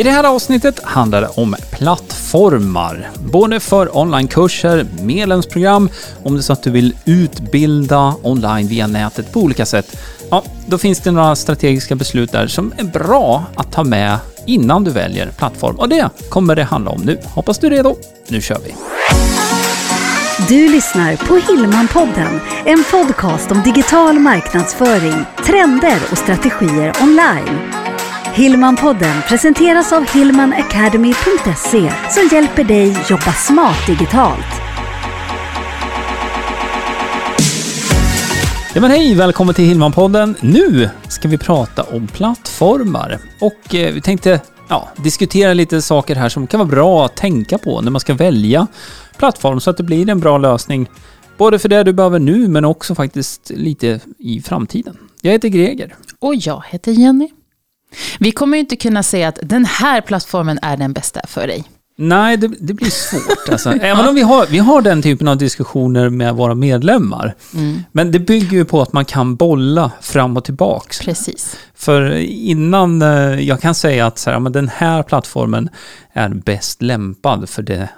I det här avsnittet handlar det om plattformar. Både för onlinekurser, medlemsprogram, om det är så att du vill utbilda online via nätet på olika sätt. Ja, då finns det några strategiska beslut där som är bra att ta med innan du väljer plattform. Och det kommer det handla om nu. Hoppas du är redo. Nu kör vi! Du lyssnar på Hillmanpodden, en podcast om digital marknadsföring, trender och strategier online. Hillmanpodden presenteras av hillmanacademy.se som hjälper dig jobba smart digitalt. Ja men hej, välkommen till Hillmanpodden. Nu ska vi prata om plattformar och eh, vi tänkte ja, diskutera lite saker här som kan vara bra att tänka på när man ska välja plattform så att det blir en bra lösning både för det du behöver nu men också faktiskt lite i framtiden. Jag heter Greger. Och jag heter Jenny. Vi kommer ju inte kunna säga att den här plattformen är den bästa för dig. Nej, det, det blir svårt. Alltså. Även om vi har, vi har den typen av diskussioner med våra medlemmar. Mm. Men det bygger ju på att man kan bolla fram och tillbaks. Precis. För innan eh, jag kan säga att så här, men den här plattformen är bäst lämpad för det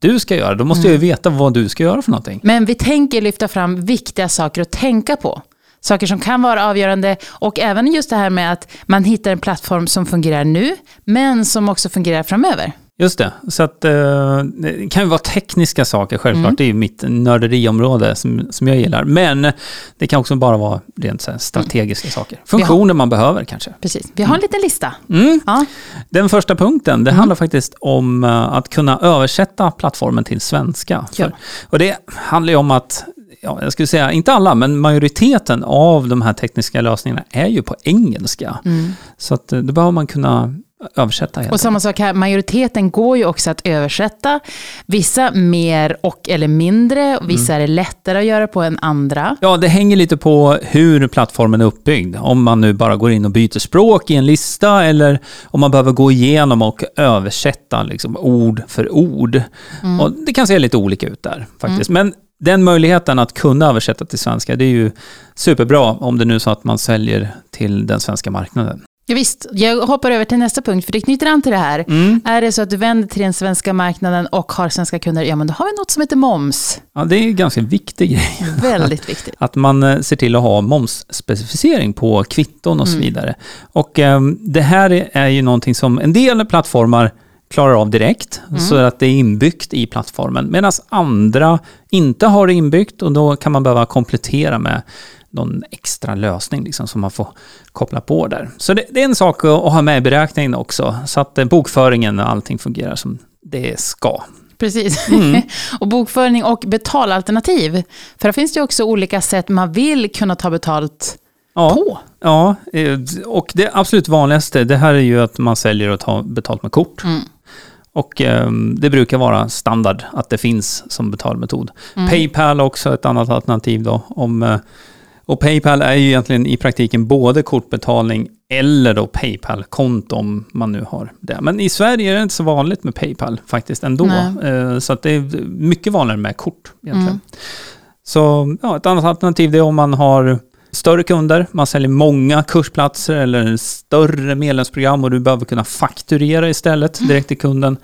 du ska göra, då måste mm. jag ju veta vad du ska göra för någonting. Men vi tänker lyfta fram viktiga saker att tänka på. Saker som kan vara avgörande och även just det här med att man hittar en plattform som fungerar nu, men som också fungerar framöver. Just det, så att eh, det kan ju vara tekniska saker självklart, mm. det är ju mitt nörderiområde som, som jag gillar. Men det kan också bara vara rent så strategiska mm. saker. Funktioner har, man behöver kanske. Precis, vi har en liten lista. Mm. Ja. Den första punkten, det mm. handlar faktiskt om eh, att kunna översätta plattformen till svenska. Ja. För, och det handlar ju om att ja, jag skulle säga, inte alla, men majoriteten av de här tekniska lösningarna är ju på engelska. Mm. Så att eh, då behöver man kunna översätta. Och samma sak här, majoriteten går ju också att översätta. Vissa mer och eller mindre, vissa mm. är det lättare att göra på än andra. Ja, det hänger lite på hur plattformen är uppbyggd. Om man nu bara går in och byter språk i en lista eller om man behöver gå igenom och översätta liksom, ord för ord. Mm. Och det kan se lite olika ut där faktiskt. Mm. Men den möjligheten att kunna översätta till svenska, det är ju superbra om det nu är så att man säljer till den svenska marknaden. Ja, visst, jag hoppar över till nästa punkt, för det knyter an till det här. Mm. Är det så att du vänder till den svenska marknaden och har svenska kunder, ja men då har vi något som heter moms. Ja, det är en ganska viktig grej. Väldigt viktigt. Att man eh, ser till att ha momsspecificering på kvitton och så mm. vidare. Och eh, det här är ju någonting som en del plattformar klarar av direkt, mm. så att det är inbyggt i plattformen. Medan andra inte har det inbyggt och då kan man behöva komplettera med någon extra lösning liksom, som man får koppla på där. Så det, det är en sak att, att ha med i beräkningen också, så att eh, bokföringen och allting fungerar som det ska. Precis. Mm. och bokföring och betalalternativ. För det finns det också olika sätt man vill kunna ta betalt ja, på. Ja, eh, och det absolut vanligaste, det här är ju att man säljer och tar betalt med kort. Mm. Och eh, det brukar vara standard att det finns som betalmetod. Mm. Paypal också ett annat alternativ då. Om, eh, och Paypal är ju egentligen i praktiken både kortbetalning eller då Paypal-konto om man nu har det. Men i Sverige är det inte så vanligt med Paypal faktiskt ändå. Eh, så att det är mycket vanligare med kort egentligen. Mm. Så ja, ett annat alternativ är om man har större kunder, man säljer många kursplatser eller större medlemsprogram och du behöver kunna fakturera istället mm. direkt till kunden.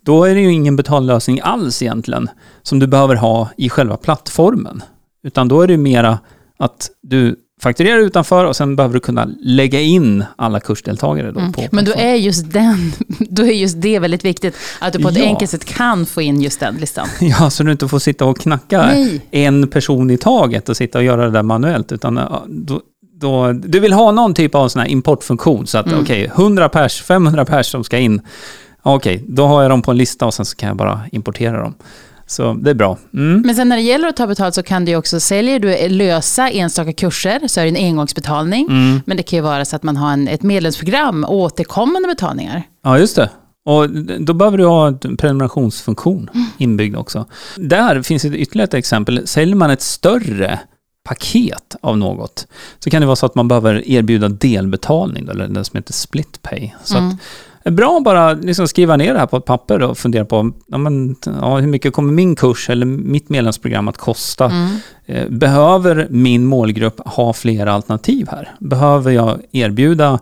Då är det ju ingen betallösning alls egentligen som du behöver ha i själva plattformen. Utan då är det mera att du fakturerar utanför och sen behöver du kunna lägga in alla kursdeltagare. Då mm. på Men då är, just den, då är just det väldigt viktigt, att du på ett ja. enkelt sätt kan få in just den listan. Ja, så du inte får sitta och knacka Nej. en person i taget och sitta och göra det där manuellt, utan då, då, du vill ha någon typ av sån här importfunktion, så att mm. okej, okay, 100 pers, 500 pers som ska in, okej, okay, då har jag dem på en lista och sen så kan jag bara importera dem. Så det är bra. Mm. Men sen när det gäller att ta betalt så kan du också, säljer du lösa enstaka kurser så är det en engångsbetalning. Mm. Men det kan ju vara så att man har en, ett medlemsprogram, återkommande betalningar. Ja, just det. Och då behöver du ha en prenumerationsfunktion mm. inbyggd också. Där finns ett ytterligare ett exempel. Säljer man ett större paket av något så kan det vara så att man behöver erbjuda delbetalning, eller det som heter split pay. Så mm. att bra att bara liksom skriva ner det här på ett papper och fundera på ja, men, ja, hur mycket kommer min kurs eller mitt medlemsprogram att kosta? Mm. Eh, behöver min målgrupp ha flera alternativ här? Behöver jag erbjuda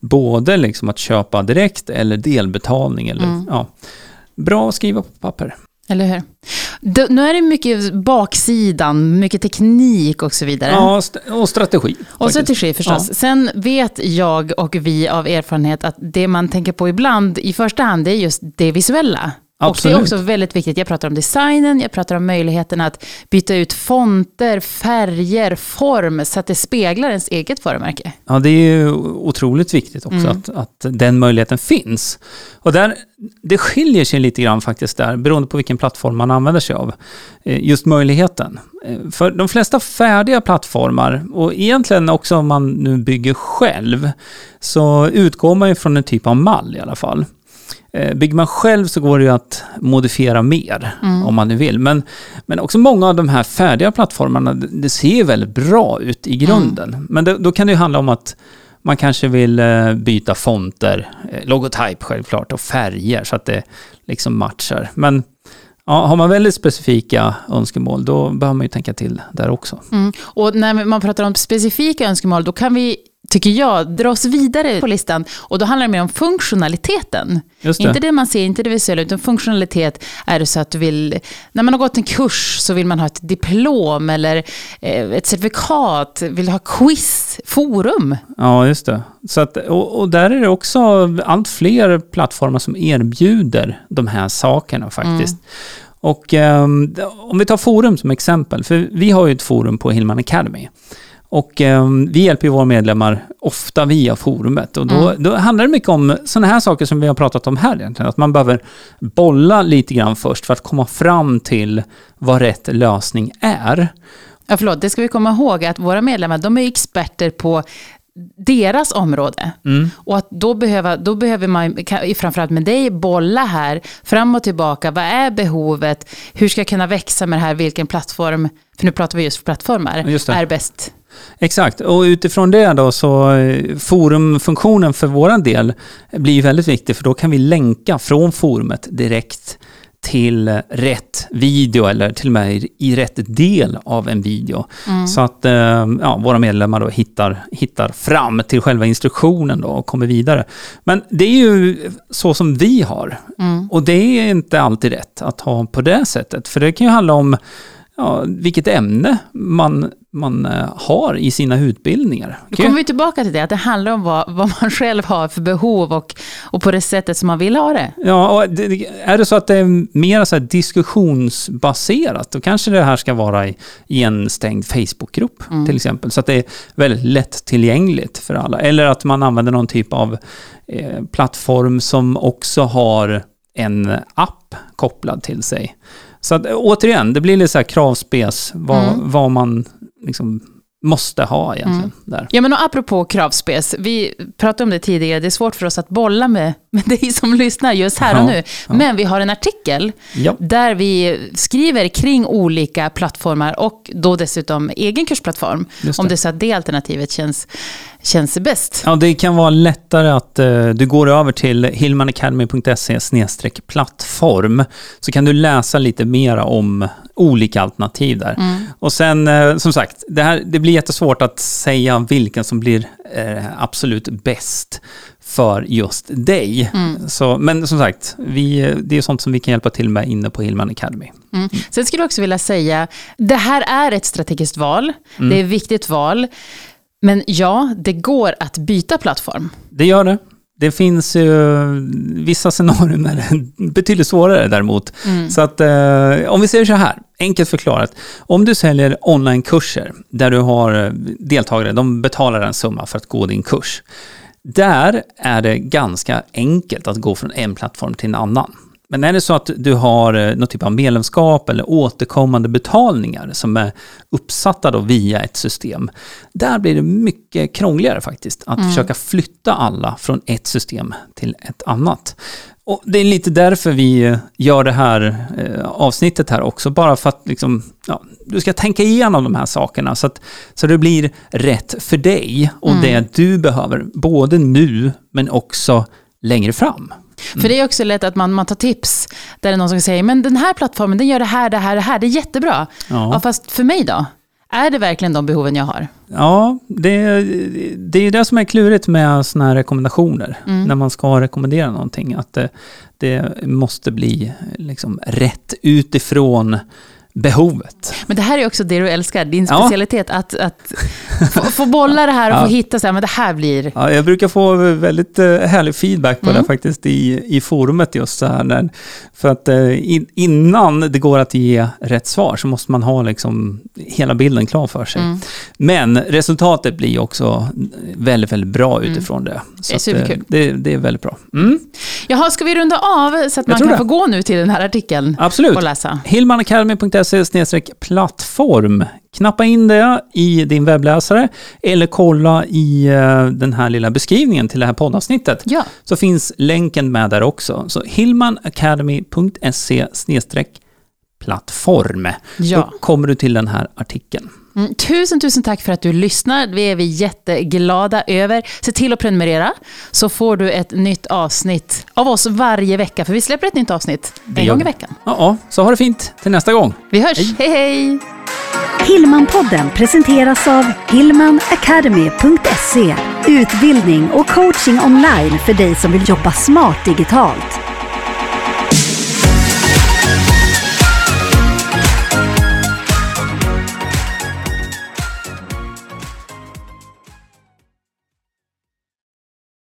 både liksom att köpa direkt eller delbetalning. Eller, ja. Bra att skriva på papper. Eller hur? Då, nu är det mycket baksidan, mycket teknik och så vidare. Ja, st- och strategi. och faktiskt. strategi förstås. Ja. Sen vet jag och vi av erfarenhet att det man tänker på ibland i första hand det är just det visuella. Och det Absolut. är också väldigt viktigt. Jag pratar om designen, jag pratar om möjligheten att byta ut fonter, färger, form så att det speglar ens eget varumärke. Ja, det är ju otroligt viktigt också att, att den möjligheten finns. Och där, det skiljer sig lite grann faktiskt där, beroende på vilken plattform man använder sig av. Eh, Just möjligheten. Eh, För de flesta färdiga plattformar, och egentligen också om man nu bygger själv, så utgår man ju från en typ av mall i alla fall. Eh, Bygger man själv så går det ju att modifiera mer om man nu vill. Men, men också många av de här färdiga plattformarna, det ser väldigt bra ut i grunden. Men det, då kan det ju handla om att man kanske vill eh, byta fonter, eh, logotyp självklart och färger så att det liksom matchar. Men ja, har man väldigt specifika önskemål då behöver man ju tänka till där också. Mm. Och när man pratar om specifika önskemål, då kan vi, tycker jag, dra oss vidare på listan. Och då handlar det mer om funktionaliteten. Det. Inte det man ser, inte det visuella, utan funktionalitet. Är det så att du vill, när man har gått en kurs så vill man ha ett diplom eller eh, ett certifikat, vill ha quiz, forum. Ja, just det. Så att, och, och där är det också allt fler plattformar som erbjuder de här sakerna faktiskt. Och ehm, om vi tar forum som exempel, för vi har ju ett forum på Hillman Academy. Och ehm, vi hjälper ju våra medlemmar ofta via forumet. Och då, då handlar det mycket om sådana här saker som vi har pratat om här egentligen. Att man behöver bolla lite grann först för att komma fram till vad rätt lösning är. Ja, förlåt, det ska vi komma ihåg att våra medlemmar, de är experter på deras område. Och att då, behöva, då behöver man, framförallt med dig, bolla här, fram och tillbaka. Vad är behovet? Hur ska jag kunna växa med det här? Vilken plattform, för nu pratar vi just plattformar, Just är bäst? Exakt, och utifrån det då så eh, forumfunktionen för våran del blir ju väldigt viktig för då kan vi länka från forumet direkt till rätt video eller till och med i rätt del av en video. Så att eh, ja, våra medlemmar då hittar, hittar fram till själva instruktionen då och kommer vidare. Men det är ju så som vi har. Och det är inte alltid rätt att ha på det sättet. För det kan ju handla om ja, vilket ämne man, man eh, har i sina utbildningar. Då kommer vi tillbaka till det, att det handlar om vad, vad man själv har för behov och, och på det sättet som man vill ha det. Ja, det, är det så att det är mer så här diskussionsbaserat, då kanske det här ska vara i, i en stängd Facebookgrupp till exempel. Så att det är väldigt lättillgängligt för alla. Eller att man använder någon typ av eh, plattform som också har en app kopplad till sig. Så att, återigen, det blir lite så här kravspes, vad, vad man liksom måste ha egentligen där. Ja, men och apropå kravspes, vi pratade om det tidigare, det är svårt för oss att bolla med, med dig som lyssnar just här och nu. ja. Men vi har en artikel Ja. där vi skriver kring olika plattformar och då dessutom egen kursplattform. Det. Om det är så att det alternativet känns, känns bäst. Ja, det kan vara lättare att eh, du går över till hillmanacademy.se plattform så kan du läsa lite mer om olika alternativ där. Och sen, eh, som sagt, det, här, det blir jättesvårt att säga vilken som blir eh, absolut bäst för just dig. Så, men som sagt, vi, det är sånt som vi kan hjälpa till med inne på Hillman Academy. Mm. Sen skulle jag också vilja säga, det här är ett strategiskt val, det är ett viktigt val. Men ja, det går att byta plattform. Det gör det. Det finns ju vissa scenarier när det är betydligt svårare däremot. Så att eh, om vi säger så här, enkelt förklarat. Om du säljer onlinekurser där du har eh, deltagare, de betalar en summa för att gå din kurs. Där är det ganska enkelt att gå från en plattform till en annan. Men är det så att du har eh, någon typ av medlemskap eller återkommande betalningar som är uppsatta då via ett system, där blir det mycket krångligare faktiskt att försöka flytta alla från ett system till ett annat. Och det är lite därför vi eh, gör det här eh, avsnittet här också, bara för att liksom, ja, du ska tänka igenom de här sakerna så att så det blir rätt för dig och det du behöver, både nu men också längre fram. För det är också lätt att man, man tar tips där det är någon som säger men den här plattformen den gör det här, det här, det här, det är jättebra. Ja. Ja. fast för mig då? Är det verkligen de behoven jag har? Ja, det, det är det som är klurigt med sådana här rekommendationer. Mm. När man ska rekommendera någonting. Att det, det måste bli liksom rätt utifrån behovet. Men det här är också det du älskar, din Ja. specialitet. Att, att få, få bolla det här och Ja. få hitta så här, men det här blir... Ja, jag brukar få väldigt eh, härlig feedback på Mm. det faktiskt i, i forumet just så här. När, för att eh, in, innan det går att ge rätt svar så måste man ha liksom hela bilden klar för sig. Mm. Men resultatet blir också väldigt, väldigt bra utifrån det. Så Mm. Det är eh, superkul. det, det är väldigt bra. Mm, Jaha, ska vi runda av så att man kan det. få gå nu till den här artikeln absolut. och läsa? hillmanacademy.se plattform. Knappa in det i din webbläsare eller kolla i eh, den här lilla beskrivningen till det här poddavsnittet. Ja. Så finns länken med där också. Så hillmanacademy.se plattform. Ja. Då kommer du till den här artikeln. Mm, tusen, tusen tack för att du lyssnar. Det är vi jätteglada över. Se till att prenumerera så får du ett nytt avsnitt av oss varje vecka. För vi släpper ett nytt avsnitt en gång i veckan. Ja, ja, så ha det fint till nästa gång. Vi hörs. hej! hej. Hillmanpodden presenteras av hillmanacademy.se Utbildning och coaching online för dig som vill jobba smart digitalt.